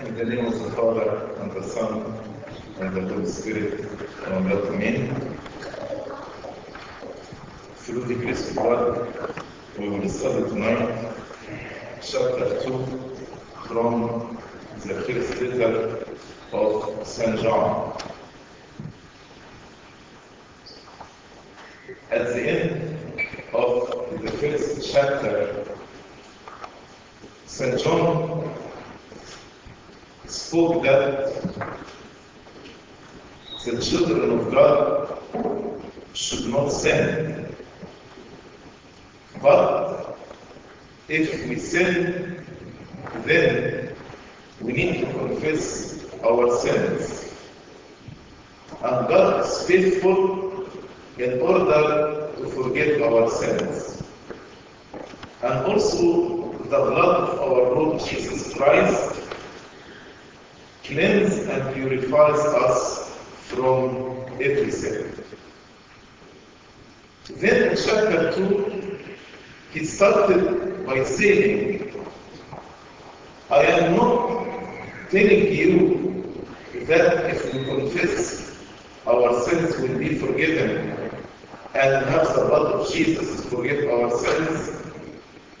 In the name of the Father, and the Son, and the Holy Spirit, and Amen. Through the grace of God, we will study tonight chapter 2 from the first letter of St. John. At the end of the first chapter, St. John spoke that the children of God should not sin. But if we sin, then we need to confess our sins. And God is faithful in order to forgive our sins. And also the blood of our Lord Jesus Christ cleanses and purifies us from every sin. Then in chapter 2, he started by saying, I am not telling you that if we confess, our sins will be forgiven and have the blood of Jesus forgive our sins.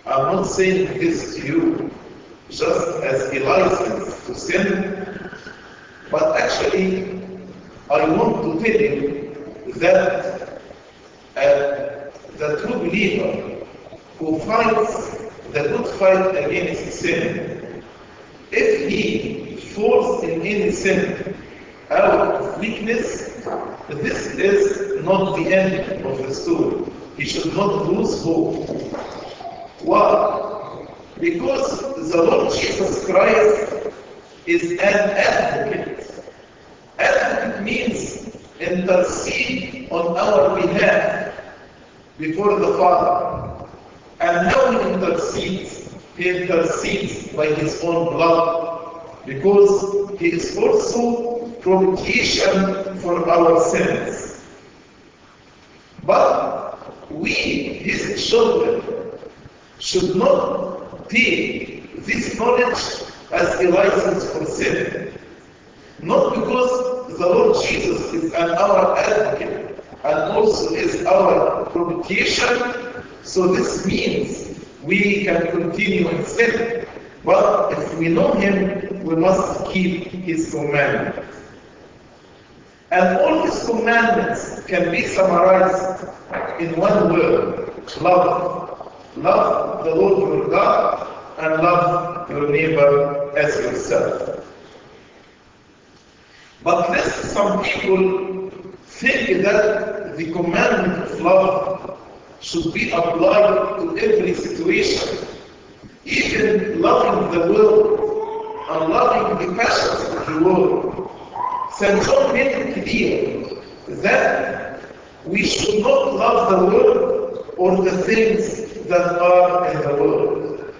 I'm not saying this to you just as a license to sin, but actually, I want to tell you that uh, the true believer who fights the good fight against sin, if he falls in any sin out of weakness, this is not the end of the story. He should not lose hope. Why? Because the Lord Jesus Christ is an advocate. Advocate means intercede on our behalf before the Father. And how he intercedes? He intercedes by his own blood because he is also propitiation for our sins. But we, his children, should not take this knowledge as a license for sin. Not because the Lord Jesus is our advocate and also is our propitiation, so this means we can continue in sin. But if we know Him, we must keep His commandments. And all His commandments can be summarized in one word, love. Love the Lord your God and love your neighbor as yourself. But let some people think that the commandment of love should be applied to every situation. Even loving the world and loving the passions of the world. St. John made it clear that we should not love the world or the things that are in the world.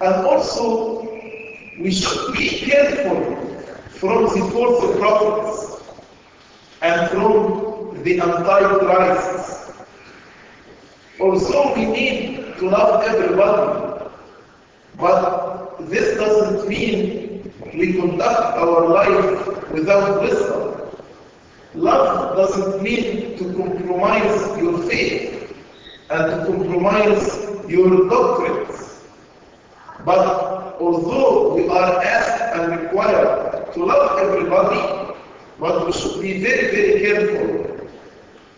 And also, we should be careful from the false prophets and from the antichrists. Also, we need to love everybody, but this doesn't mean we conduct our life without wisdom. Love doesn't mean to compromise your faith and to compromise your doctrines. But although we are asked and required to love everybody, but we should be very, very careful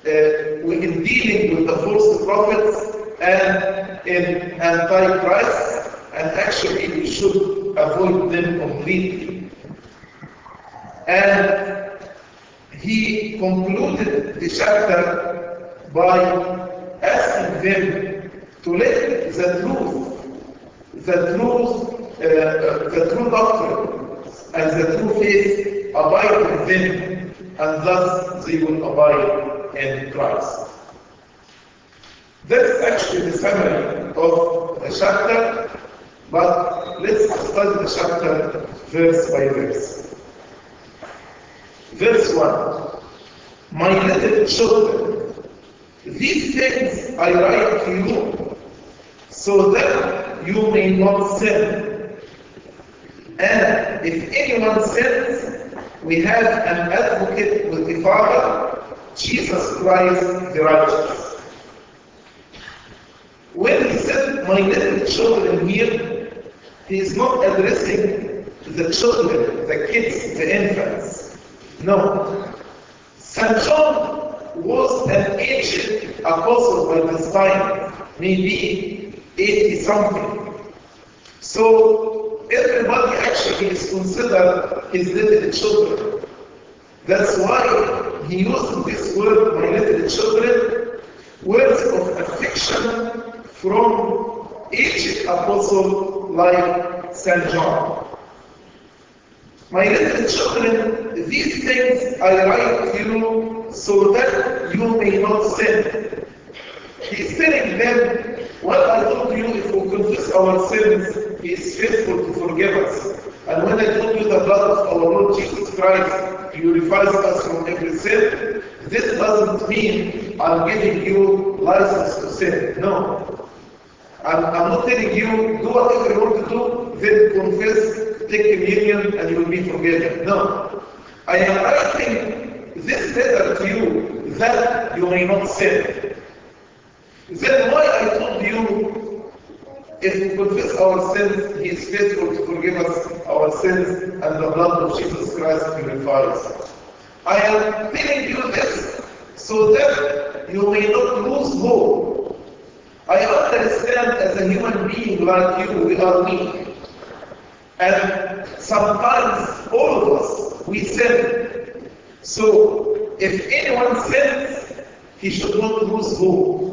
uh, in dealing with the false prophets and in antichrists, and actually we should avoid them completely. And he concluded the chapter by asking them to let the truth, the truth, Uh, the true doctrine, and the true faith abide in them, and thus they will abide in Christ. That's actually the summary of the chapter, but let's study the chapter verse by verse. Verse 1 My little children, these things I write to you, so that you may not sin. And if anyone sins, we have an advocate with the Father, Jesus Christ the righteous. When he said, my little children here, he is not addressing the children, the kids, the infants. No. St. John was an aged apostle by this time, maybe 80 something. So everybody actually is considered his little children. That's why he used this word, my little children, words of affection from each apostle like St. John. My little children, these things I write to you so that you may not sin. He's telling them, what I told you, if we confess our sins, He is faithful to forgive us. And when I told you the blood of our Lord Jesus Christ purifies us from every sin, this doesn't mean I'm giving you license to sin. No. I'm, I'm not telling you, do whatever you want to do, then confess, take communion, and you will be forgiven. No. I am writing this letter to you that you may not sin. Then why I told you, if we confess our sins, He is faithful to forgive us our sins, and the blood of Jesus Christ purifies. I am telling you this so that you may not lose hope. I understand as a human being like you, we are weak. And sometimes all of us, we sin. So if anyone sins, he should not lose hope.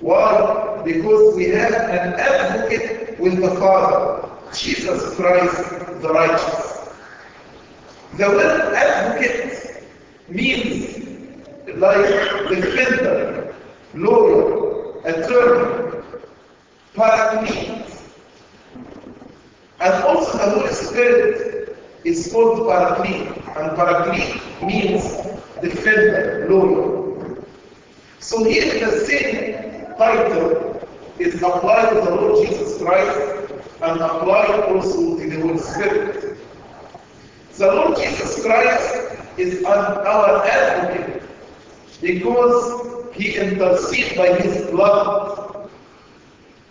Why? Because we have an advocate with the Father, Jesus Christ the righteous. The word advocate means like defender, lawyer, attorney, paraclete. And also the Holy Spirit is called paraclete, and paraclete means defender, lawyer. So here the same title is applied to the Lord Jesus Christ and applied also to the Holy Spirit. The Lord Jesus Christ is an, our advocate because he intercedes by his blood.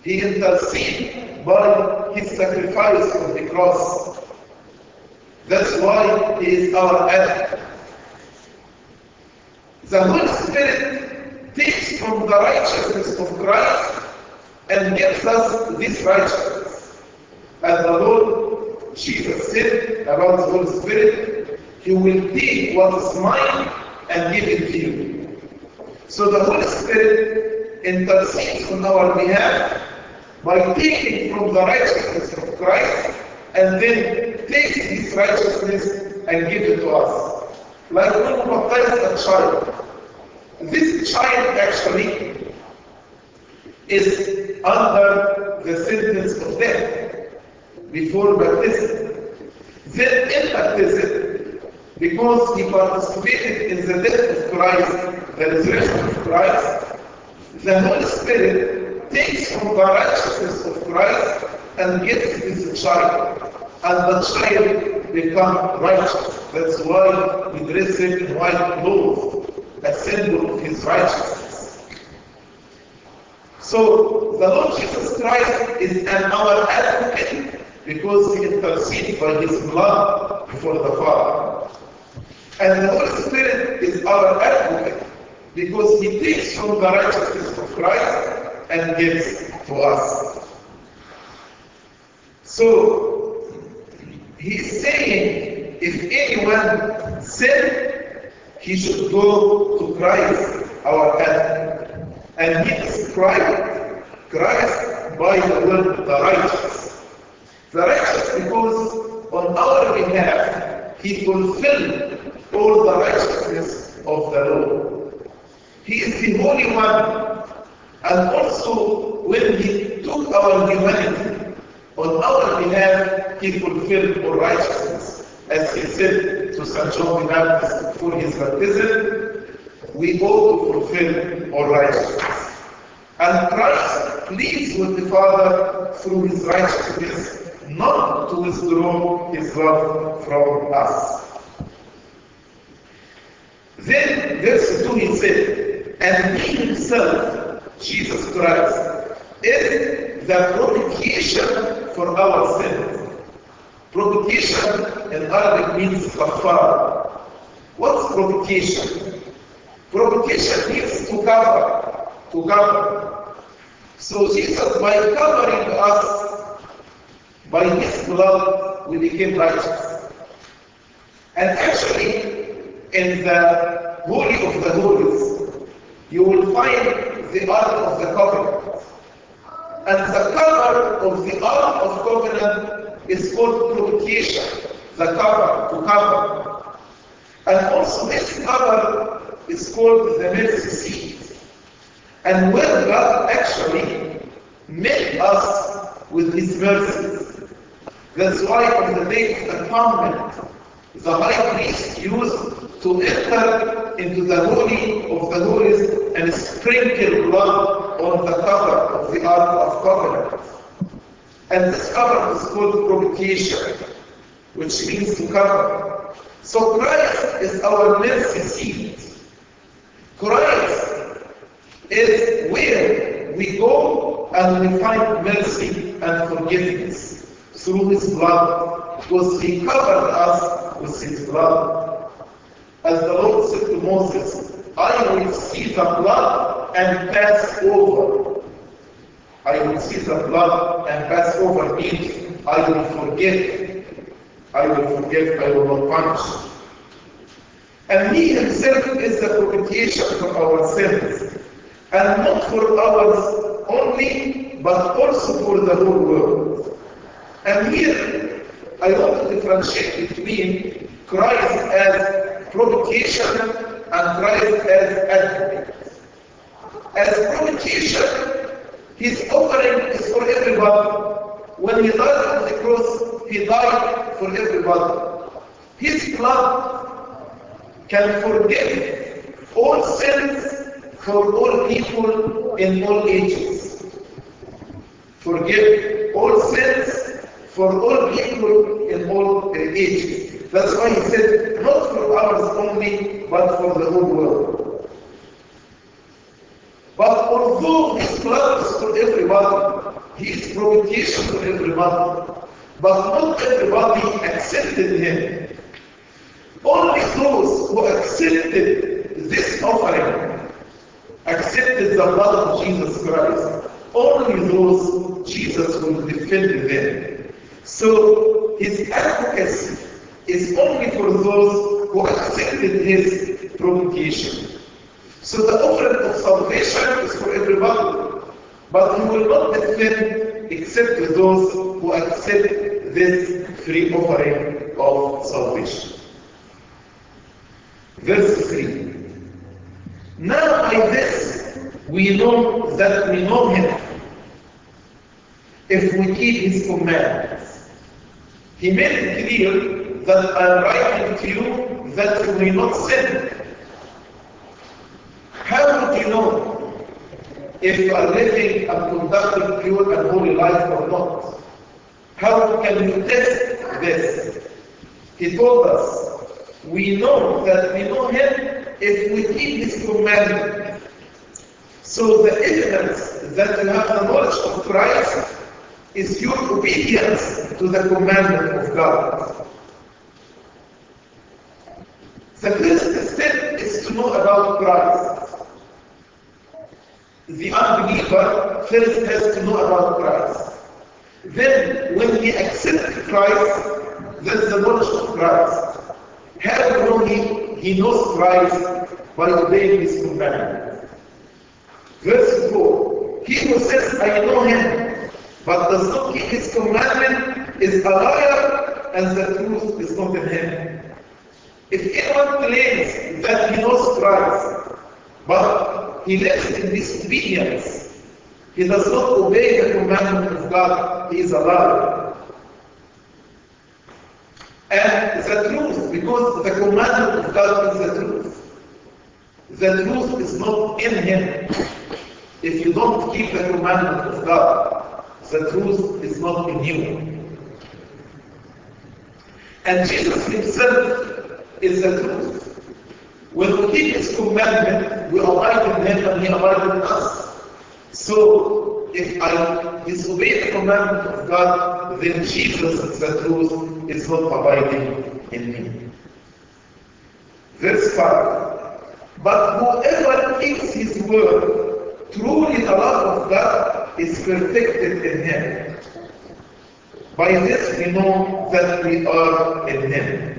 He intercedes by his sacrifice on the cross. That's why he is our advocate. The Holy Spirit from the righteousness of Christ and gives us this righteousness. As the Lord Jesus said about the Holy Spirit, He will take what is mine and give it to you. So the Holy Spirit intercedes on our behalf by taking from the righteousness of Christ and then takes this righteousness and give it to us. Like when we baptize a child. This child actually is under the sentence of death before baptism. Then in baptism, because he participated in the death of Christ, the resurrection of Christ, the Holy Spirit takes from the righteousness of Christ and gives this child. And the child becomes righteous. That's why we dress him in white clothes, a symbol of his righteousness. So the Lord Jesus Christ is an our advocate because he intercedes by his blood before the Father. And the Holy Spirit is our advocate because he takes from the righteousness of Christ and gives to us. So he is saying if anyone sin, he should go to Christ, our head. And he described Christ by the word the righteous. The righteous because on our behalf he fulfilled all the righteousness of the law. He is the Holy One. And also when he took our humanity on our behalf, he fulfilled all righteousness. As he said to St. John before his baptism, we ought to fulfill all righteousness. And Christ pleads with the Father through his righteousness not to withdraw his love from us. Then, verse 2 he said, And he himself, Jesus Christ, is the propitiation for our sins. Propitiation in Arabic means kafar. What's propitiation? Propitiation means to cover, to cover. So Jesus, by covering us, by his blood, we became righteous. And actually, in the Holy of the Holies, you will find the Ark of the Covenant. And the cover of the Ark of Covenant is called propitiation, the cover, to cover. And also this cover is called the mercy seat. And where God actually met us with his mercies. That's why on the day of atonement, the high priest used to enter into the holy of the holies and sprinkle blood on the cover of the Ark of Covenant. And this cover is called propitiation, which means to cover. So Christ is our mercy seat. Christ is where we go and we find mercy and forgiveness through His blood, because He covered us with His blood. As the Lord said to Moses, I will see the blood and pass over. I will see the blood and pass over it. I will forgive. I will forgive, I will not punish. And He Himself is the propitiation for our sins. And not for ours only, but also for the whole world. And here, I want to differentiate between Christ as propitiation and Christ as advocate. As propitiation, His offering is for everybody. When He died on the cross, He died for everybody. His blood can forgive all sins for all people in all ages. Forgive all sins for all people in all ages. That's why he said, not for ours only, but for the whole world. Although his is for everybody, his propitiation for everybody, but not everybody accepted him. Only those who accepted this offering accepted the blood of Jesus Christ. Only those Jesus will defend them. So his advocacy is only for those who accepted his propitiation. So the offering of salvation is for everybody, but he will not defend except those who accept this free offering of salvation. Verse 3. Now by this we know that we know him if we keep his commandments. He made it clear that I am writing to you that you may not sin. How would you know if you are living and conducting pure and holy life or not? How can you test this? He told us, we know that we know him if we keep his commandment. So the evidence that you have the knowledge of Christ is your obedience to the commandment of God. The first step is to know about Christ. The unbeliever first has to know about Christ. Then, when he accepts Christ, that's the knowledge of Christ. How know he, knows Christ by obeying his commandment. Verse 4 He who says, I know him, but does not keep his commandment is a liar, and the truth is not in him. If anyone claims that he knows Christ, but he lives in disobedience, he does not obey the commandment of God, he is a liar. And the truth, because the commandment of God is the truth. The truth is not in him. If you don't keep the commandment of God, the truth is not in you. And Jesus himself is the truth. When we keep his commandment, we abide in him and he abides in us. So if I disobey the commandment of God, then Jesus, the truth, is not abiding in me. Verse 5. But whoever keeps his word, truly the love of God is perfected in him. By this we know that we are in him.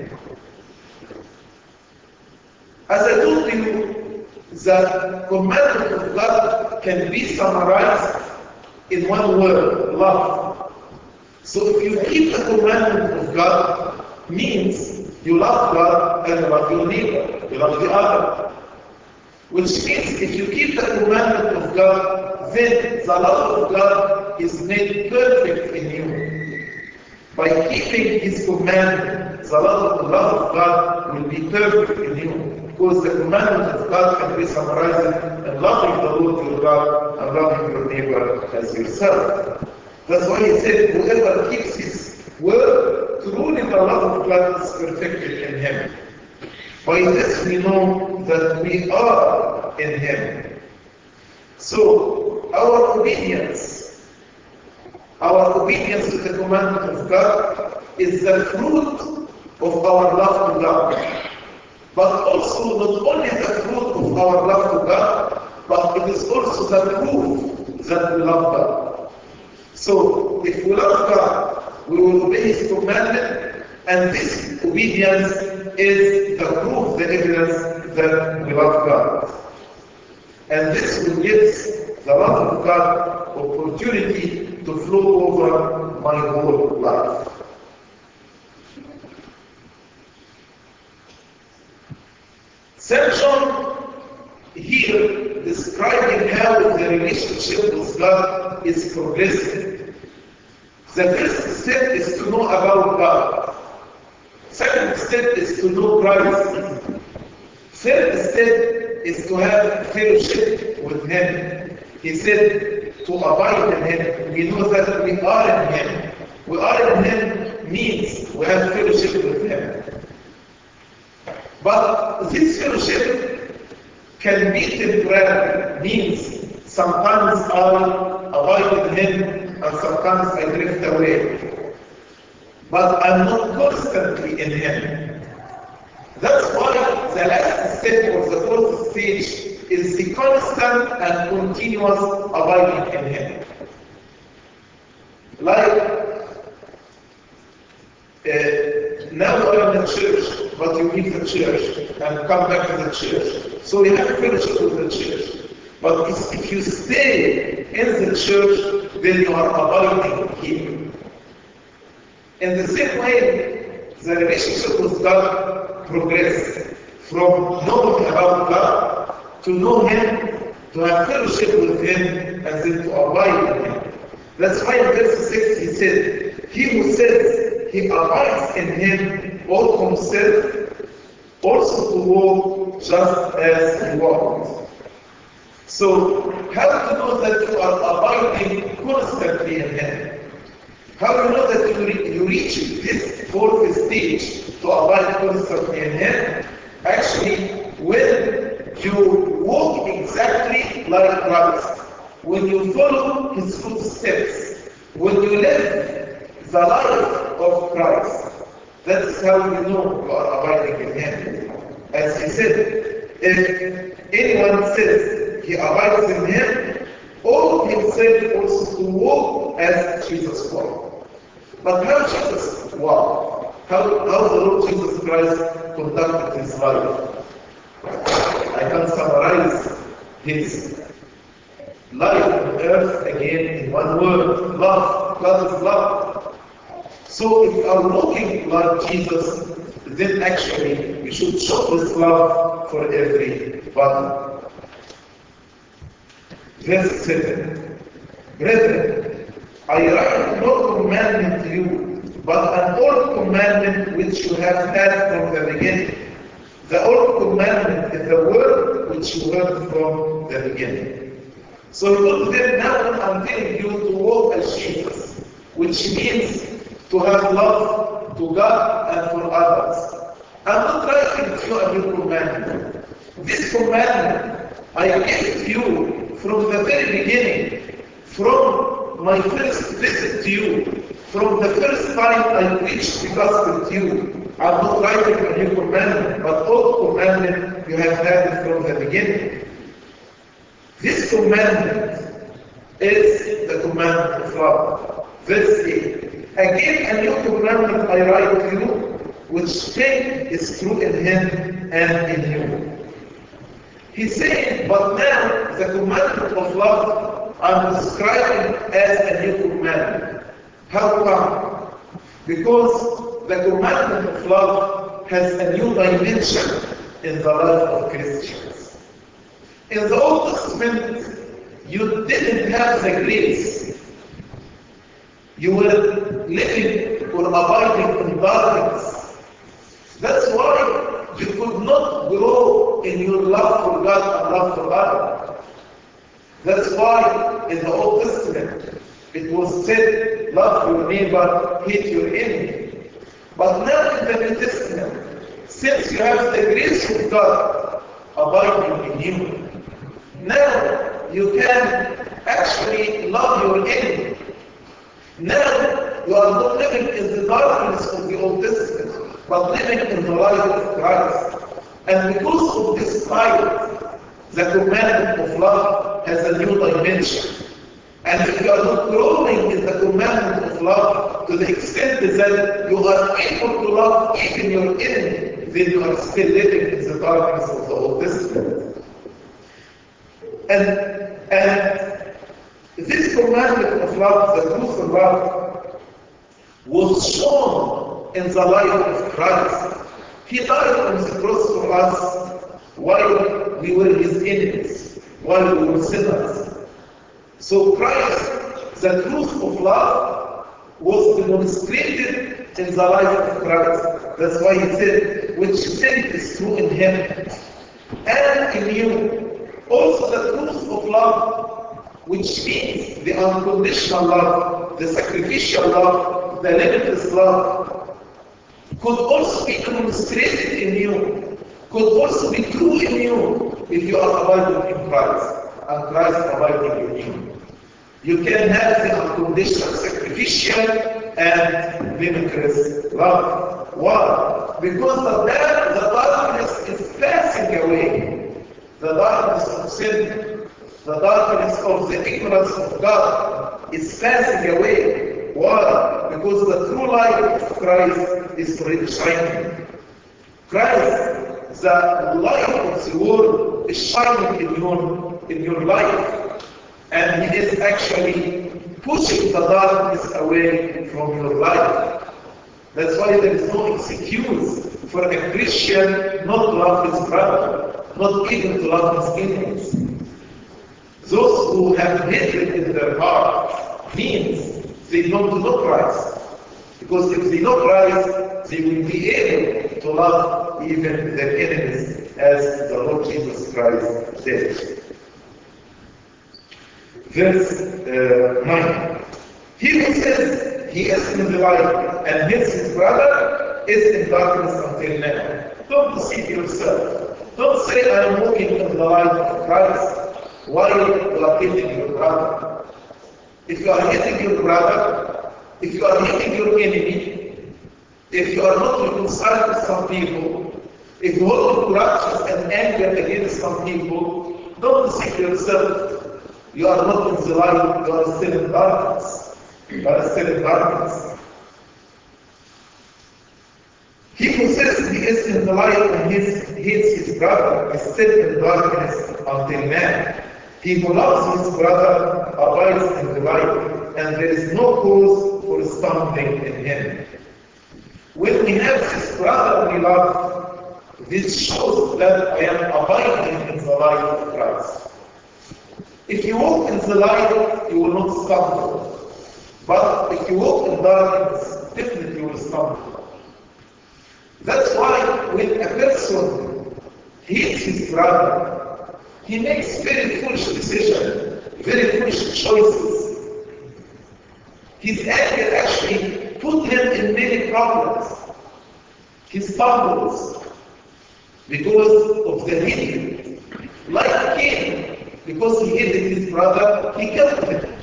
As I told you, the commandment of God can be summarized in one word, love. So if you keep the commandment of God, means you love God and you love your neighbor, you love the other. Which means if you keep the commandment of God, then the love of God is made perfect in you. By keeping His commandment, the love of God will be perfect in you. Because the commandment of God can be summarized in loving the Lord your God and loving your neighbor as yourself. That's why he said, whoever keeps his word, truly the love of God is perfected in him. By this we know that we are in him. So, our obedience, our obedience to the commandment of God is the fruit of our love to God. But also not only the fruit of our love to God, but it is also the proof that we love God. So if we love God, we will obey His commandment, and this obedience is the proof, the evidence that we love God. And this will give the love of God opportunity to flow over my whole life. John here describing how the relationship with God is progressing. The first step is to know about God. Second step is to know Christ. Third step is to have fellowship with Him. He said to abide in Him. We know that we are in Him. We are in Him means we have fellowship with Him. But this fellowship can be temporary, means sometimes I in Him and sometimes I drift away. But I'm not constantly in Him. That's why the last step or the fourth stage is the constant and continuous abiding in Him. Like uh, now you are in the church, but you leave the church and come back to the church. So you have fellowship with the church. But if you stay in the church, then you are abiding Him. In the same way, the relationship with God progresses from knowing about God to know Him, to have fellowship with Him, and then to abide in Him. That's why in verse 6 he said, He who says he abides in Him ought himself also to walk just as He walked. So, how to know that you are abiding constantly in Him? How you know that you, re you reach this fourth stage to abide constantly in Him? Actually, when you walk exactly like Christ, when you follow His footsteps, when you live the life of Christ, that is how we know you are abiding in Him. As He said, if anyone says he abides in Him, ought himself also to walk as Jesus walked. But how Jesus walked? How, how the Lord Jesus Christ conducted his life? I can summarize his life on earth again in one word, love. God is love. So if we are walking like Jesus, then actually we should show this love for everybody. Verse 7. Brethren, I write no commandment to you, but an old commandment which you have had from the beginning. The old commandment is the word which you heard from the beginning. So told them, now I'm telling you to walk as Jesus, which means to have love to God and for others. I'm not writing to you a new commandment. This commandment I gave you from the very beginning, from my first visit to you, from the first time I preached the gospel to you. I'm not writing a new commandment, but old commandment you have had from the beginning. This commandment is the commandment of love. Verse 8. Again, a new commandment I write to you, which faith is true in him and in you. He said, but now the commandment of love I'm describing as a new commandment. How come? Because the commandment of love has a new dimension in the life of Christians. In the Old Testament, you didn't have the grace. You were living or abiding in darkness. That's why you could not grow in your love for God and love for others. That's why in the Old Testament it was said, love your neighbor, hate your enemy. But now in the New Testament, since you have the grace of God abiding in you, now you can actually love your enemy. Now you are not living in the darkness of the Old Testament, but living in the light of Christ. And because of this light, the commandment of love has a new dimension. And if you are not growing in the commandment of love to the extent that you are able to love even your enemy, then you are still living in the darkness of the Old Testament. And, and this commandment of love, the truth love, was shown in the life of Christ. He died on the cross for us while we were his enemies, while we were sinners. So Christ, the truth of love, was demonstrated in the life of Christ. That's why he said, which faith is true in him and in you. Also the truth of love, which means the unconditional love, the sacrificial love, the limitless love, could also be demonstrated in you, could also be true in you if you are abiding in Christ and Christ abiding in you. You can have the unconditional sacrificial and limitless love. Why? Because the, dark, the darkness is passing away. The darkness of sin, the darkness of the ignorance of God is passing away. Why? Because the true light of Christ is already shining. Christ, the light of the world, is shining in your, in your life. And He is actually pushing the darkness away from your life. That's why there is no excuse for a Christian not to love his brother, not even to love his enemies. Those who have hatred in their heart means they don't know Christ. Because if they know Christ, they will be able to love even their enemies as the Lord Jesus Christ did. Verse uh, 9. He who says he is in the light and hates his brother is in darkness until now. Don't deceive yourself. Don't say I am walking in the light of Christ while you are your brother. If you are hating your brother, if you are hating your enemy, if you are not reconciled with some people, if you hold grudges and anger against some people, don't deceive yourself. You are not in the light, you are still in darkness. You are still in darkness. He who says he is in the light and hates his brother is still in darkness until now. He loves his brother abides in the light, and there is no cause for stumbling in him. When we have this brother we love, this shows that I am abiding in the light of Christ. If you walk in the light, you will not stumble. But if you walk in darkness, definitely you will stumble. That's why when a person hates his brother, he makes very foolish decisions, very foolish choices. His anger actually put him in many problems. He stumbles because of the hatred. Like Cain, because he hated his brother, he killed him.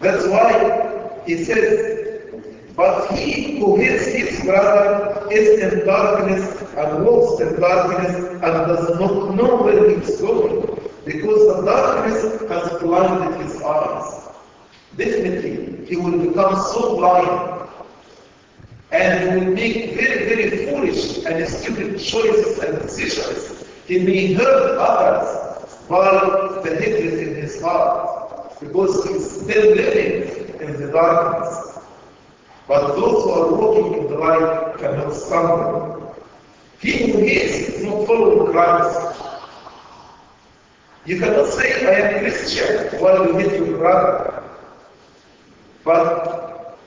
That's why he says, but he who hates his brother is in darkness and walks in darkness and does not know where he is going because the darkness has blinded his eyes. Definitely, he will become so blind and will make very, very foolish and stupid choices and decisions. He may hurt others by the hatred in his heart because he is still living in the darkness. But those who are walking in the light cannot stumble. He who hates not following Christ. You cannot say, I am Christian while you hate your brother. But,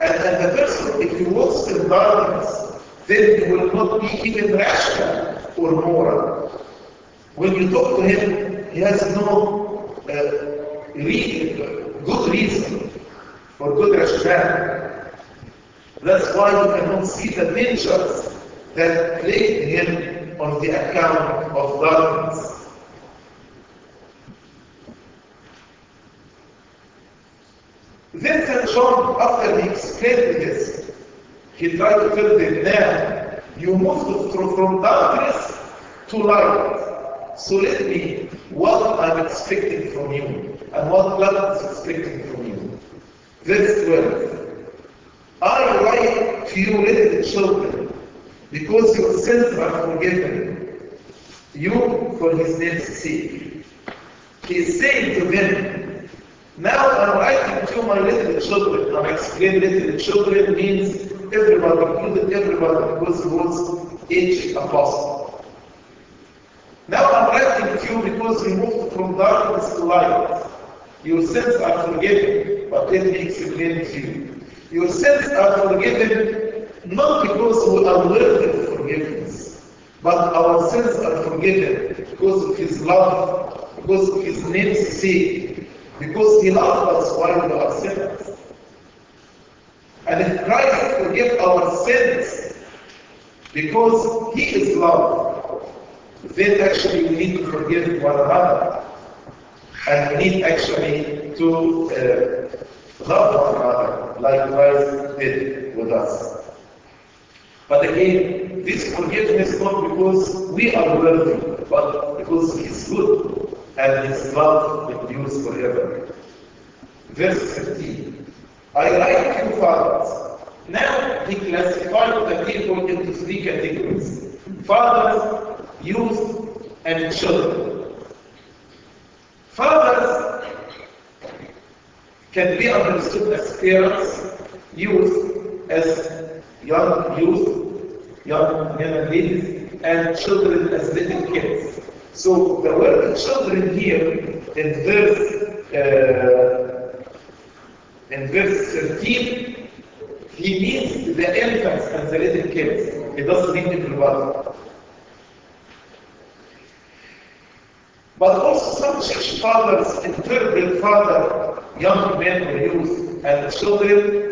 and, and the person, if he walks in darkness, then he will not be even rational or moral. When you talk to him, he has no uh, good reason for good rationality. That's why you cannot see the dangers that plagued him on the account of darkness. Then St. John, after he explained this, he tried to tell them, now, you moved from darkness to light. So let me, what I'm expecting from you, and what God is expecting from you. Verse 12. I write to you little children, because your sins are forgiven, you for his name's sake. He is saying to them, now I'm writing to my little children. I'm explaining little children means everybody, included everybody, because was aged apostle. Now I'm writing to you because we moved from darkness to light. Your sins are forgiven, but let me explain to you. Your sins are forgiven not because we are worthy of forgiveness, but our sins are forgiven because of His love, because of His name's sake, because He loved us while we are sinners. And if Christ forgive our sins because He is love, then actually we need to forgive one another. And we need actually to uh, love one another like Christ did with us. But again, this forgiveness not because we are worthy, but because He good and His love endures forever. Verse 15. I write you fathers. Now he classified the people into three categories. Fathers, youth, and children. Fathers can be understood as parents, youth as young youth, young men and ladies, and children as little kids. So the word children here in verse uh, in verse 13, he means the infants and the little kids. He doesn't mean everybody. But also some church fathers interpret father, young men or youth, and children.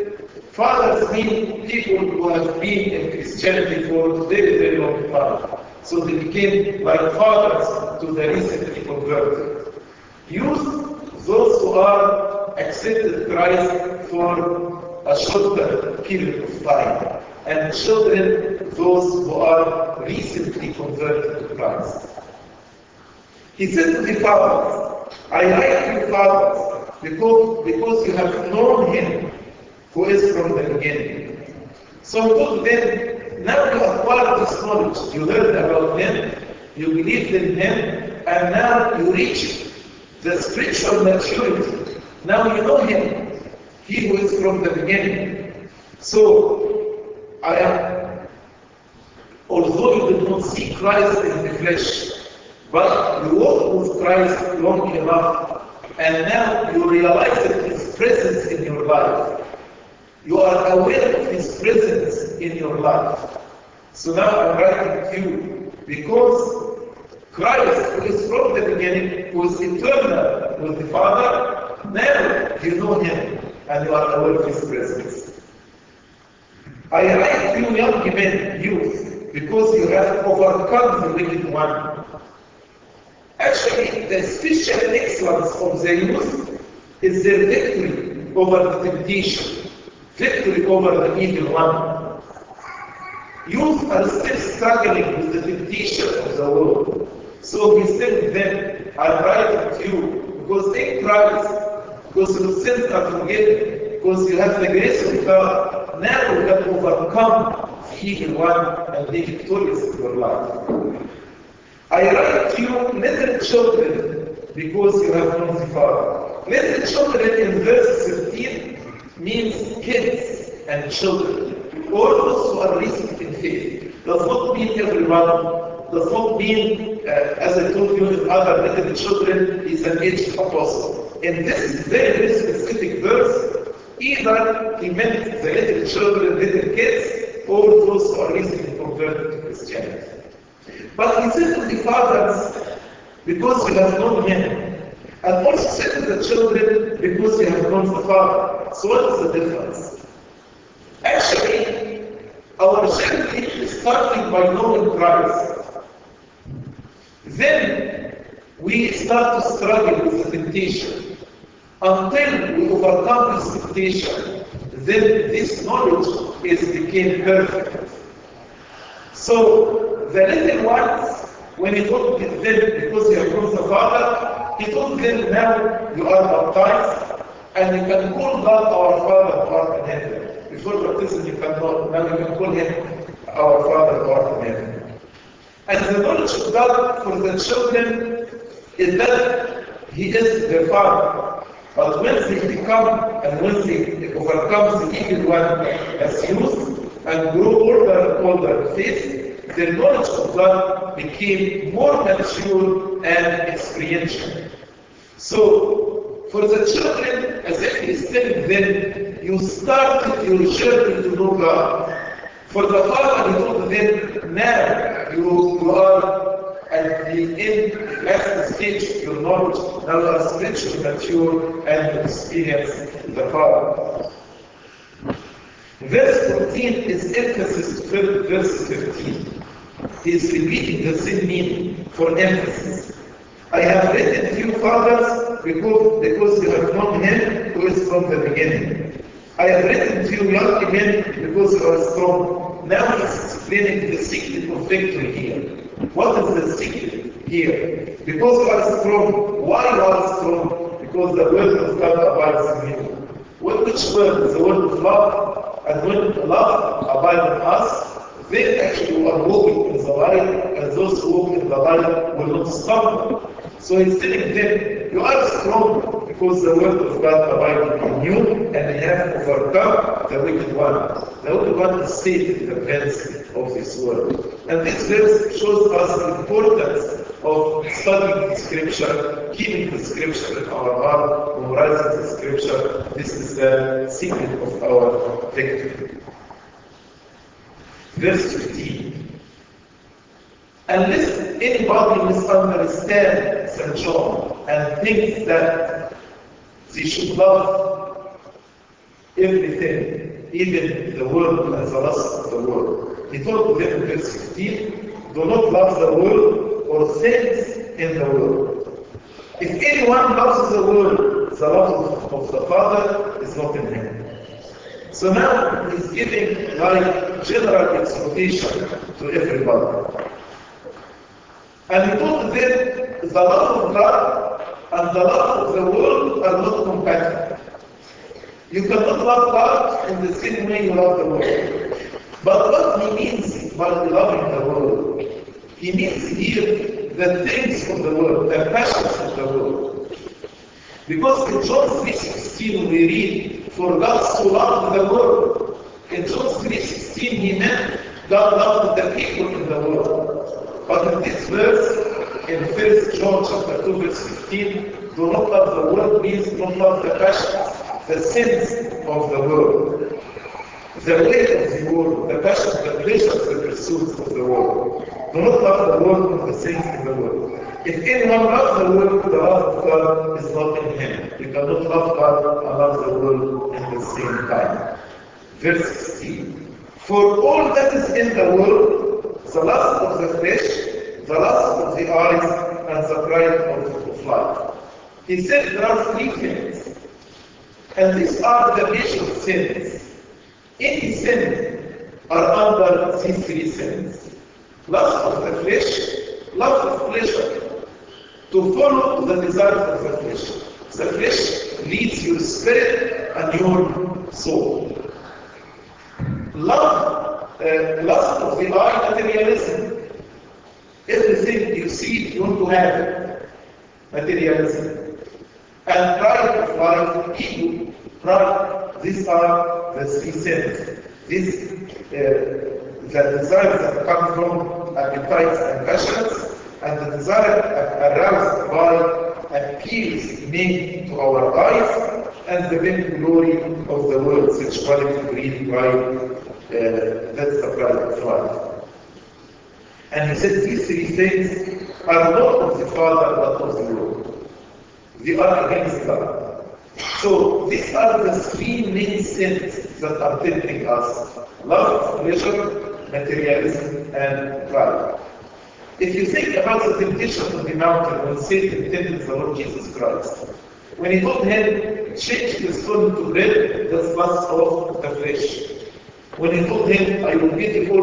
Fathers mean people who have been in Christianity for very, very long time. So they became like fathers to the recently converted. Youth, those who are accepted Christ for a shorter period of time. And children, those who are recently converted to Christ. He said to the fathers, I write you fathers, because, because you have known him who is from the beginning. So to them, now you acquired this knowledge. You heard about him, you believed in him, and now you reach the spiritual maturity. Now you know him, he who is from the beginning. So, I am, although you did not see Christ in the flesh, but you walked with Christ long enough, and now you realize that his presence in your life. You are aware of his presence in your life. So now I'm writing to you because Christ, who is from the beginning, who is eternal with the Father, now you know him and you are aware of his presence. I write to you young men, youth, because you have overcome the wicked one. Actually, the special excellence of the youth is their victory over the temptation, victory over the evil one. Youth are still struggling with the temptation of the world. So he said them, I write to you because in Christ, because your sins are forgiven, because you have the grace of God, now you can overcome the evil one and be victorious in your life. I write to you little children because you have known the Father. Little children in verse 15 means kids and children. All those who are recent in faith. Does not mean everyone. Does not mean, uh, as I told you in other little children, is an aged apostle. In this very specific verse, either he meant the little children, little kids, or those who are recently converted to Christianity. But he said to the fathers, because you have known him. And also said to the children, because you have known the Father. So what is the difference? Actually, our journey is starting by knowing Christ. Then we start to struggle with the temptation. Until we overcome this temptation, then this knowledge is became perfect. So the little ones, when he told them because have known the Father, he told them now you are baptized and you can call God our Father art in heaven. Before baptism you cannot, now you can call him our Father art in heaven. And the knowledge of God for the children is that he is their Father. But when they become and when they overcome the evil one as youth and grow older and older in faith, their knowledge of God became more mature and experiential. So, for the children, as if he's telling them, you started your journey to know God. For the father, he told them, now you are at the end, last stage of your knowledge, now you are spiritually mature and experience the Father. Verse 14 is emphasis to verse 15. He is repeating the same meaning for emphasis. I have written to you, fathers, because, because you have known him who is from the beginning. I have written to you, young men, because you are strong. Now he's explaining the secret of victory here. What is the secret here? Because you are strong. Why you are strong? Because the word of God abides in you. Which word is the word of love? And when love abides in us, then actually we are walking in the light, and those who walk in the light will not stumble. So instead of them, you are strong because the word of God abides in you, and you have overcome the wicked one. The wicked one is safe in the presence of this world. And this verse shows us the importance of studying the scripture, keeping the scripture in our heart, memorizing the scripture. This is the secret of our victory. Verse 15. Unless anybody misunderstands John and think that they should love everything, even the world and the lust of the world. He told them in verse 15, do not love the world or things in the world. If anyone loves the world, the love of the Father is not in him. So now he's giving like general exhortation to everybody. And he them the love of God and the love of the world are not compatible. You cannot love God in the same way you love the world. But what he means by loving the world, he means here the things of the world, the passions of the world. Because in John 3.16 we read, for God so loved the world. In John 3.16 he meant God loved the people in the world. But in this verse, in 1 John chapter 2 verse 15, do not love the world means do not love the passions, the sins of the world. The way of the world, the passions, the pleasures, the pursuits of the world. Do not love the world and the sins of the world. If anyone loves the world, the love of God is not in him. You cannot love God and love the world at the same time. Verse 16. For all that is in the world, the lust of the flesh, the lust of the eyes, and the pride of, of life. He said there are three things. And these are the major sins. Any sin are under these three sins. Lust of the flesh, lust of pleasure, to follow the desires of the flesh. The flesh leads your spirit and your soul. Love, uh, lust of the eye, materialism. Everything you see, you want to have it. Materialism. And pride of life, ego. These are the three sins. These, uh, the desires that come from appetites and passions, and the desire aroused by appeals made to our eyes, and the vain glory of the world, sexuality, greed, pride, Uh, that's the pride of life. And he said these three things are not of the Father, but of the world. They are against God. So these are the three main sins that are tempting us. Love, pleasure, materialism, and pride. If you think about the temptation of the mountain when Satan tempted the Lord Jesus Christ, when he told him, change the stone to bread, that's lust of the flesh. When he told him, I will give the for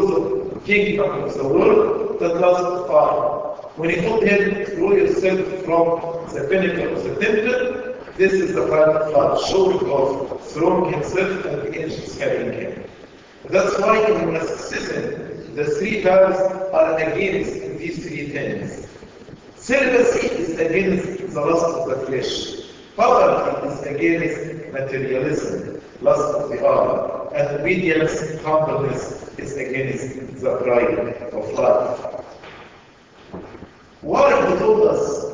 the kingdom of the world, that of fire. When he told him, throw yourself from the pinnacle of the temple, this is the of life, short of throwing himself and the angels carrying him. That's why in monasticism, the three vows are against these three things. Celibacy is against the lust of the flesh. Poverty is against materialism, lust of the eye. And obedience, humbleness is against the pride of life. Why he told us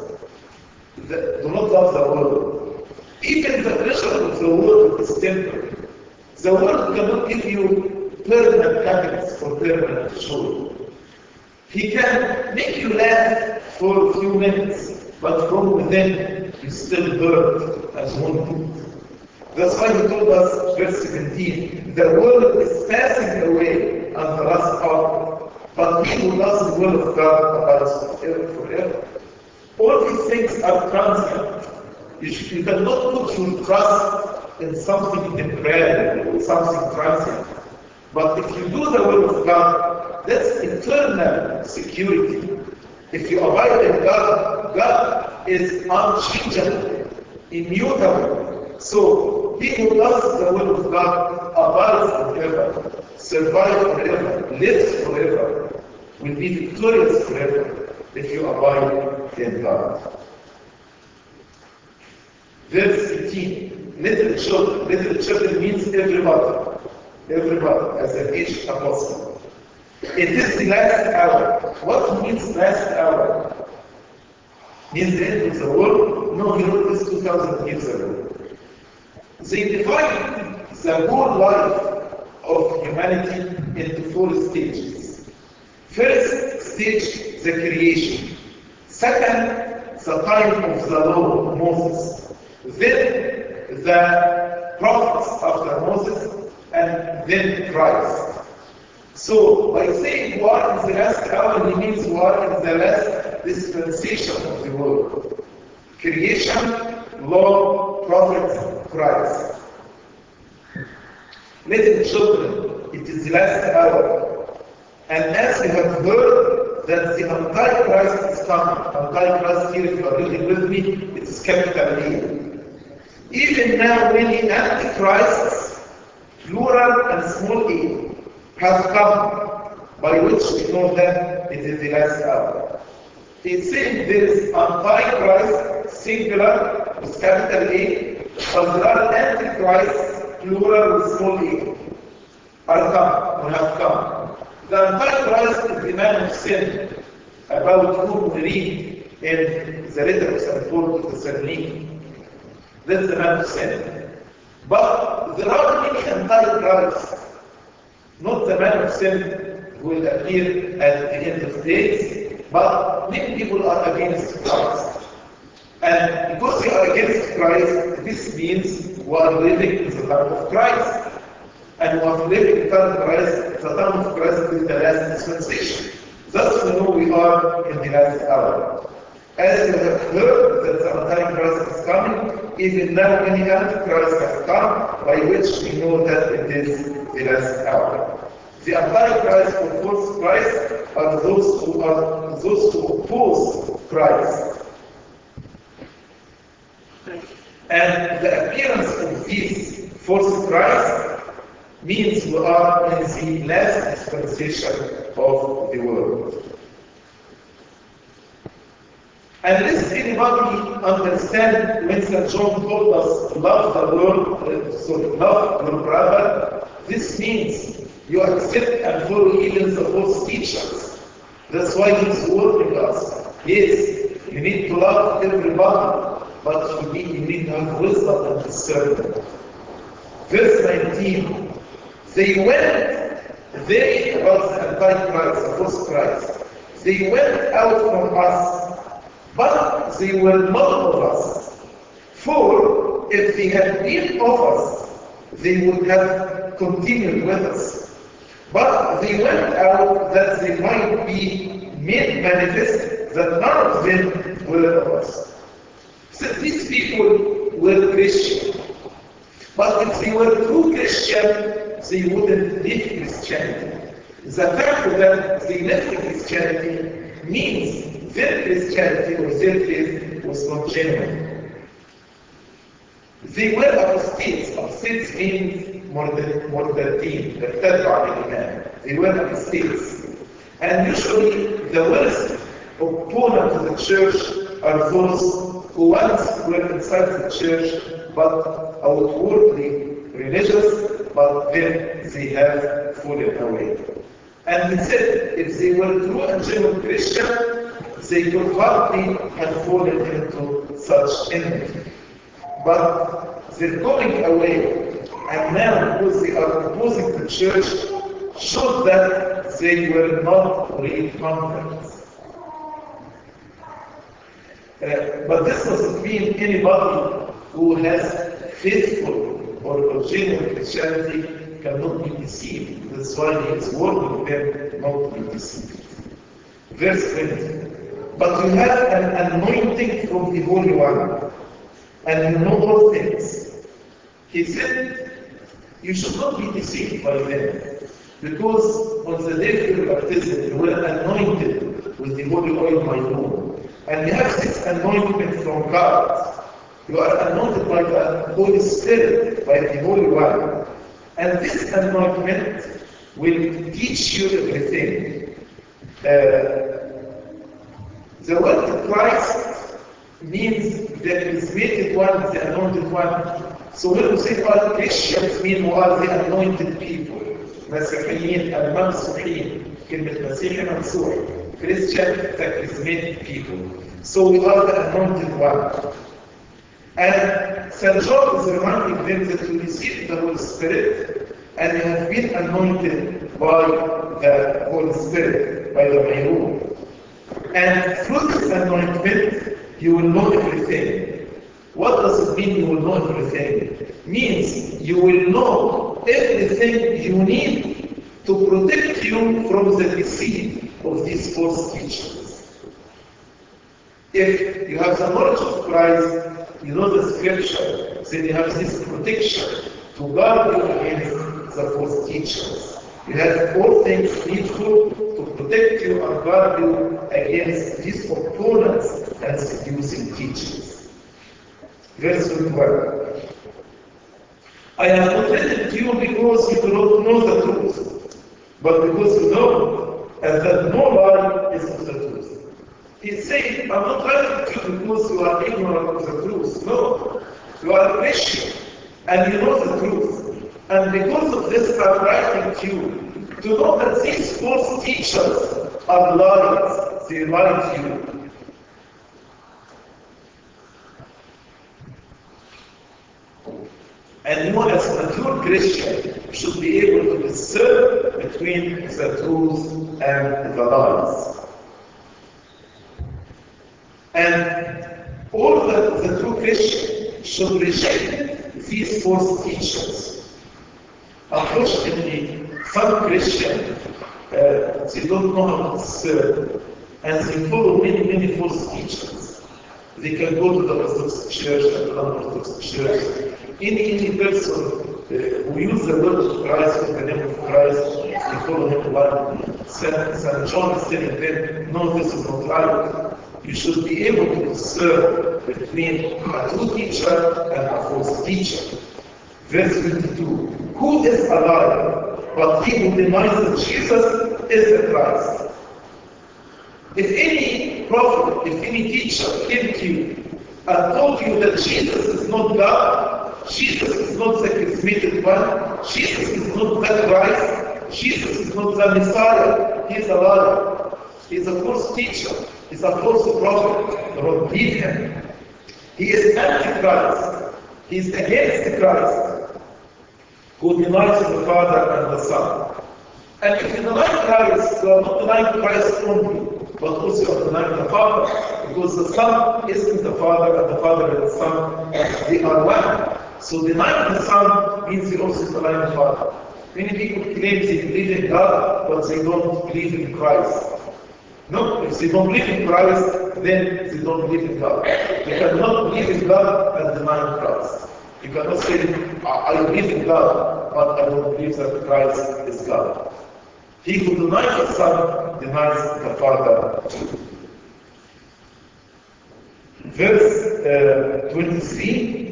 that do not love the world? Even the pleasure of the world is temporary. The world cannot give you permanent happiness or permanent joy. He can make you laugh for a few minutes, but from within you still hurt and wounded. That's why he told us, verse 17, the world is passing away and the lust of but he who does the will of God abides forever. forever. All these things are transient. You, should, you cannot put your trust in something temporary, or something transient. But if you do the will of God, that's eternal security. If you abide in God, God is unchangeable, immutable. So he who does the will of God abides forever, survives forever, lives forever, will be victorious forever if you abide in God. Verse 18, little children. Little children means everybody. Everybody, as an age apostle. It is the last hour. What means last hour? Means the end of the world? No, he wrote this 2,000 years ago. They divide the whole life of humanity into four stages. First stage, the creation. Second, the time of the law, Moses. Then the prophets after Moses, and then Christ. So by saying what is the last hour, he means what is the last dispensation of the world. Creation, law, prophets, Christ. Little children, it is the last hour. And as we have heard that the Antichrist is coming, Antichrist here, if you are reading with me, it is capital E. Even now, many Antichrists, plural and small e, have come, by which we know that it is the last hour. It's saying there is Antichrist, singular, with capital A, are Antichrists, plural with small e, are come, or have come. The Antichrist is the man of sin, about whom we read in the letter of St. Paul to Thessaloniki. That's the man of sin. But there are many Antichrists, not the man of sin who will appear at the end of days, but many people are against Christ. And because we are against Christ, this means we are living in the time of Christ. And we are living in the time of Christ, the time of Christ is the last dispensation. Thus we know we are in the last hour. As you have heard that the Antichrist is coming, even now many Antichrist have come, by which we know that it is the last hour. The Antichrist or false Christ are those who are those who oppose Christ. And the appearance of these false Christ means we are in the last dispensation of the world. And does anybody understand when St. John told us love the world, uh, sorry, love your brother? This means you accept and follow even the false teachers. That's why he's warning us. Yes, you need to love everybody, but you need, you need to have wisdom and discernment. Verse 19, they went, they was the Antichrist, false Christ. They went out from us but they were not of us. For if they had been of us, they would have continued with us. But they went out that they might be made manifest that none of them were of us. So these people were Christian. But if they were true Christian, they wouldn't leave Christianity. The fact that they left Christianity means their Christianity or their faith was not genuine. They were apostates. Apostates means more than more than team, the third party man. They were apostates. And usually the worst opponent to the church are those who once were inside the church but outwardly religious, but then they have fallen away. And he said if they were true and genuine Christian, they could hardly have fallen into such enmity. But they're going away, and now because they are opposing the church, shows that they were not real Uh, but this doesn't mean anybody who has faithful or, or genuine Christianity cannot be deceived. That's why he is warning them not to be deceived. Verse 20. But you have an anointing from the Holy One, and you know all things. He said, you should not be deceived by them, because on the day of your baptism, you were anointed with the Holy Oil by whom. And you have this anointment from God. You are anointed by the Holy Spirit, by the Holy One. And this anointment will teach you everything. Uh, the word Christ means the charismatic one, the anointed one. So when we say all Christians mean we are the anointed people. مسيحيين الممسوحين كلمة مسيحي ممسوح Christian charismatic people. So we are the anointed one. And St. John is reminding them that you received the Holy Spirit and you have been anointed by the Holy Spirit, by the Mayrun. And through this anointment, you will know everything. What does it mean you will know everything? Means you will know everything you need to protect you from the deceit of these false teachers. If you have the knowledge of Christ, you know the scripture, then you have this protection to guard you against the false teachers. You have all things needful to protect you and guard you against these opponents and seducing teachers. Verse 21. I have not written you because you do not know the truth, but because you know and that no lie is of the truth. He said, I'm not writing to because you are ignorant of the truth. No, you are a Christian and you know the truth. And because of this, I'm writing to you to know that these false teachers are liars. They lie to you. And you as a mature Christian should be able to discern between the truth and the lies. And all the, the true Christian should reject these false teachers. Unfortunately, Some Christians, uh, they don't know how to serve, and they follow many, many false teachers. They can go to the Orthodox Church and the non-Orthodox Church. Any, any person who uses the word of Christ in the name of Christ, they follow him blind. St. St. John no, is. You should be able to discern between a true teacher and a false teacher. Verse 22. Who is alive? But he who denies that Jesus is the Christ. If any prophet, if any teacher came to you and told you that Jesus is not God, Jesus is not the charismatic one, Jesus is not the Christ, Jesus is not the Messiah, he is a liar. He is a false teacher. He is a false prophet. Don't believe him. He is antichrist. He is against Christ, who denies the Father and the Son. And if you deny Christ, you are not denying Christ only, but also you are denying the Father, because the Son isn't the Father, and the Father and the Son, they are one. So denying the Son means you also deny the Father. Many people claim they believe in God, but they don't believe in Christ. No, if they don't believe in Christ, then they don't believe in God. You cannot believe in God and deny Christ. You cannot say, I believe in God, but I don't believe that Christ is God. He who denies the Son denies the Father. Verse uh, 23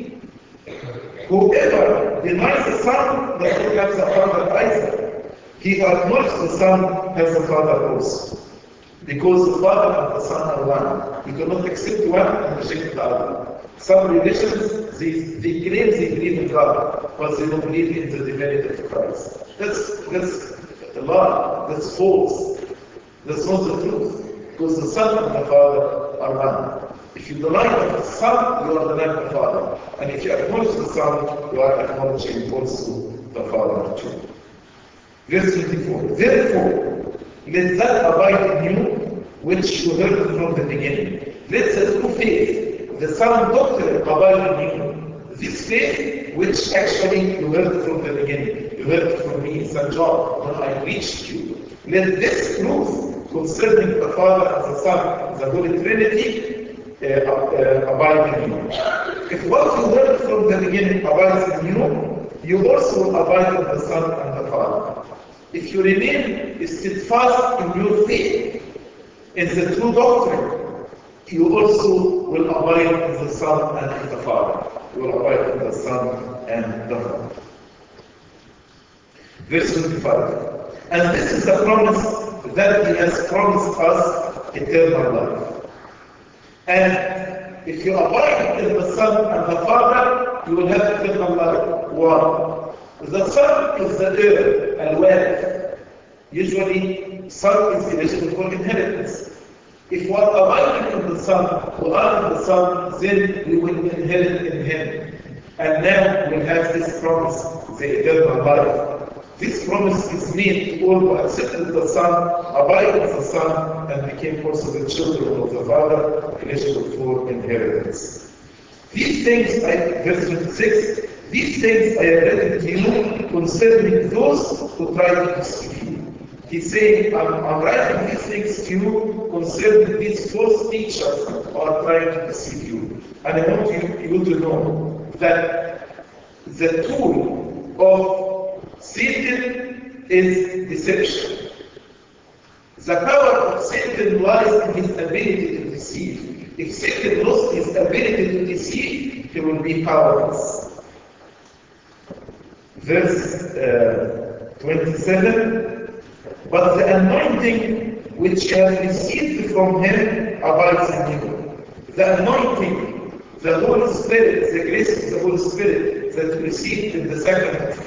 Whoever denies the Son does not have a Father. He who acknowledges the Son has a Father also. Because the Father and the Son are one. You cannot accept one and reject the other. Some religions, they, they claim they believe in God, but they don't believe in the divinity of Christ. That's, that's a lie. That's false. That's not the truth. Because the Son and the Father are one. If you deny the Son, you are denying the Father. And if you acknowledge the Son, you are acknowledging also the Father too. Verse 24. Therefore, let that abide in you which you heard from the beginning. Let the true faith, the sound doctrine abide in you. This faith which actually you heard from the beginning. You heard from me, St. John, when I reached you. Let this truth concerning the Father and the Son, the Holy Trinity, uh, uh, in you. If what you heard from the beginning abides in you, you also abide in the Son and the Father. If you remain steadfast in your faith, in the true doctrine, you also will abide in the Son and the Father. You will abide in the Son and the Father. Verse 25. And this is the promise that He has promised us eternal life. And if you abide in the Son and the Father, you will have eternal life. one. The Son is the heir and wealth. Usually, Son is for inheritance. If we are abiding in the Son, we are in the Son, then we will inherit in Him. And now we have this promise, the eternal life. This promise is made to all who accepted the Son, abided in the Son, and became also the children of the Father, eligible for inheritance. These things, I, verse 26, these things I have written to you concerning those who try to deceive you. He's saying, I'm, I'm writing these things to you concerning these false teachers who are trying to deceive you. And I want you, you to know that the tool of Satan is deception. The power of Satan lies in his ability to deceive. If Satan lost his ability to deceive, he will be powerless. Verse uh, 27 But the anointing which you have received from him abides in you. The anointing, the Holy Spirit, the grace of the Holy Spirit that received in the sacrament of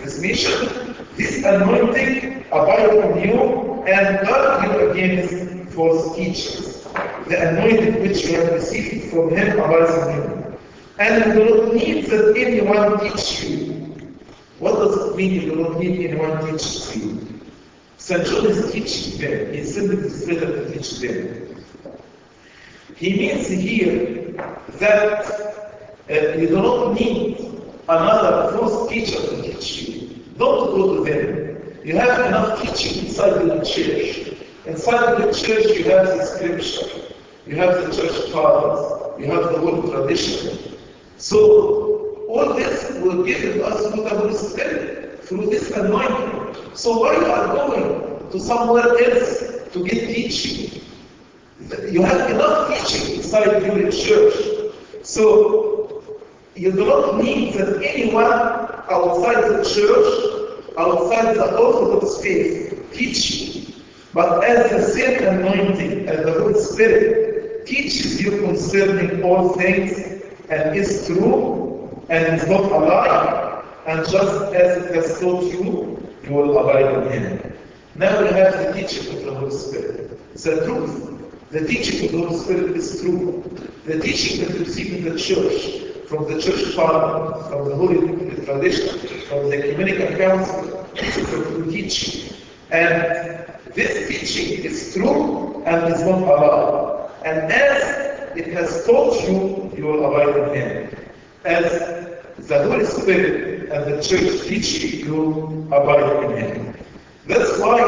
this anointing abides on you and guard you against false teachers. The anointing which you have received from him abides in you. And you do not need that anyone teach you. What does it mean you do not need anyone teach you? St. John is teaching them. He sending this letter to teach them. He means here that uh, you do not need another false teacher to teach you. Don't go to them. You have enough teaching inside the church. Inside the church, you have the scripture, you have the church fathers, you have the whole tradition. So, all this will give us through the Holy Spirit, through this anointing. So, why you are going to somewhere else to get teaching? You have enough teaching inside your church. So, you do not need that anyone outside the church, outside the Orthodox faith, teach you. But as the same anointing, as the Holy Spirit teaches you concerning all things and is true and is not a lie, and just as it has taught you, you will abide in Him. Now we have the teaching of the Holy Spirit. It's the truth. The teaching of the Holy Spirit is true. The teaching that you receive in the church, from the church father, from the holy tradition, from the ecumenical council, true teaching. And this teaching is true and is not a lie. And as it has taught you, you will abide in Him. As the Holy Spirit and the church teach you, you abide in Him. That's why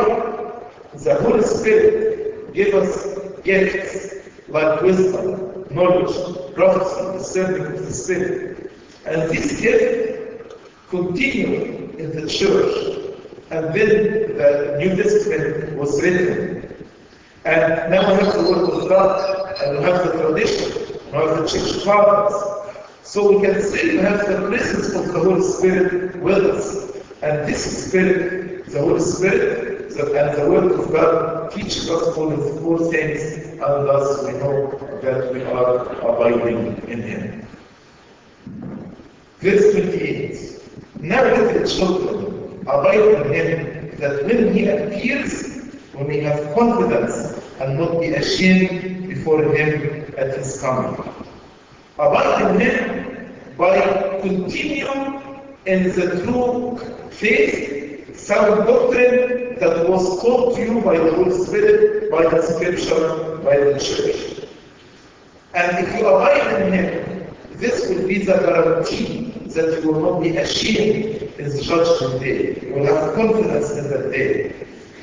the Holy Spirit gives us gifts like wisdom, knowledge, prophecy, discerning of the Spirit. And this gift continued in the church. And then the New Testament was written. And now we have the Word of God, and we have the tradition, we have the church fathers. So we can say we have the presence of the Holy Spirit with us. And this Spirit, the Holy Spirit, and the Word of God teaches us all, all things, and thus we know that we are abiding in Him. Verse 28. Now little children, abide in Him, that when He appears, we may have confidence and not be ashamed before Him at His coming. Abide in Him by continuing in the true faith, sound doctrine that was taught to you by the Holy Spirit, by the Scripture, by the Church. And if you abide in Him, this will be the guarantee that you will not be ashamed in the judgment day. You will have confidence in that day.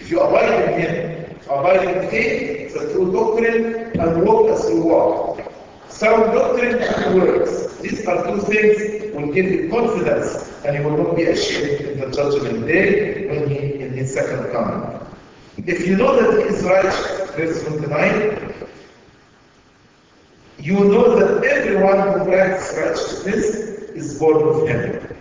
If you abide in Him, abide in faith, the true doctrine, and walk as you walk. Sound doctrine and works. These are two things will give you confidence and you will not be ashamed in the judgment day when he in his second coming. If you know that he is righteous, verse 29, you know that everyone who practices righteousness is born of him.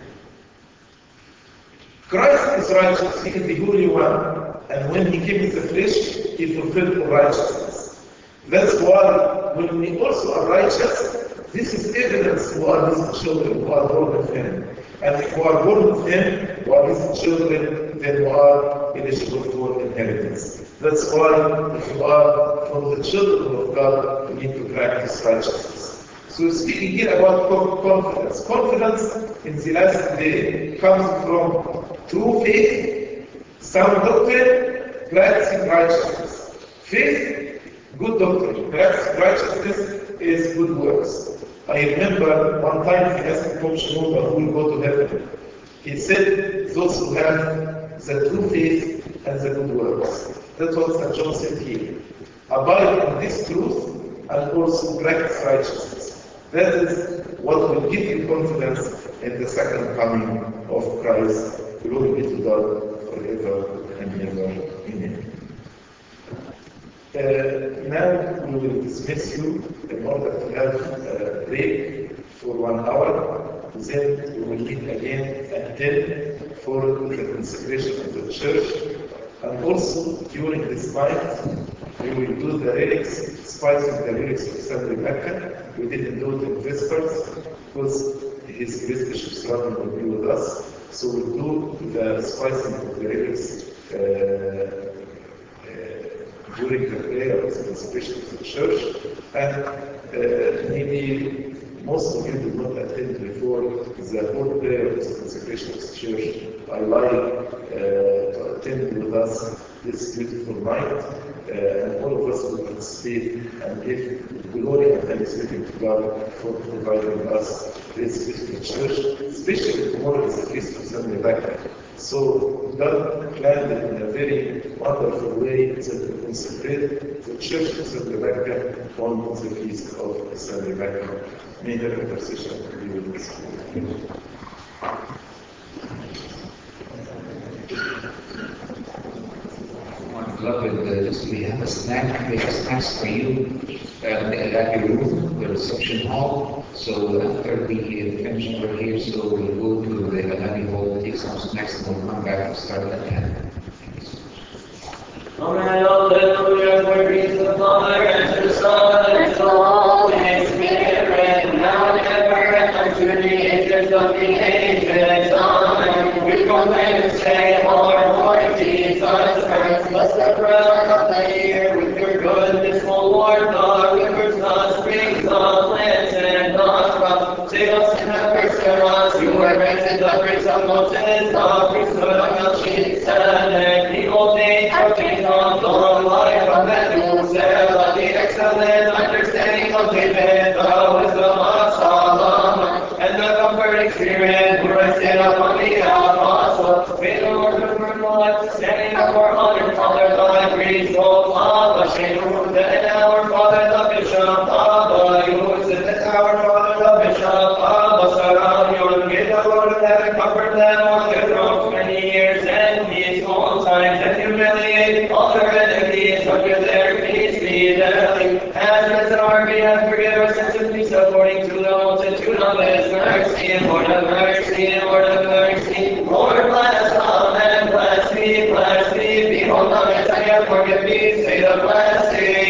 Christ is righteous, he is the Holy One, and when he came in the flesh, he fulfilled righteousness. That's why when we also are righteous, this is evidence who are his children, who are born of him. And if you are born of him, who are his children, then you are eligible for inheritance. That's why if you are from the children of God, need to practice righteousness. So speaking here about confidence. Confidence in the last day comes from true faith, sound doctrine, practicing righteousness. Faith, good doctrine. Practicing righteousness is good works. I remember one time he asked Pope Shenouda who will go to heaven. He said, those who have the true faith and the good works. That's what St. John said here. Abide in this truth and also practice righteousness. That is what will give you confidence in the second coming of Christ. Glory be to God forever and ever. Amen. Uh, now we will dismiss you in order to have a break for one hour. Then we will meet again at 10 for the consecration of the church. And also during this night, we will do the relics, spicing the relics of Saint Rebecca. We didn't do it in Vespers because his Grace Bishop will be with us. So we'll do the spicing of the relics uh, during the prayer of the consecration of the church, and uh, maybe most of you did not attend before the whole prayer of the consecration of the church. I like uh, to attend with us this beautiful night, uh, and all of us will participate and give glory and thanksgiving to God for providing us this beautiful church, especially tomorrow is the feast of Saint Rebecca. So God planned it in a very wonderful way that we consecrate the church of St. Rebecca on the feast of St. Rebecca. May her intercession be with us. Beloved, uh, we have a snack, we have snacks for you uh, in the room, the reception hall. So after we finish over here, so we'll go to the Alabi hall, take some snacks, and we'll come back and start the ages of the. Amen. We proclaim and say, Lord, Lord The with your goodness, O Lord, rivers, springs, the lands, and crops. Save us and us. You are the of of Melchizedek, the the excellent understanding of David, the wisdom of Solomon, and the comforting spirit who rested upon the. According to the multitude of his mercy, Lord of mercy, Messiah, forgive me, say the.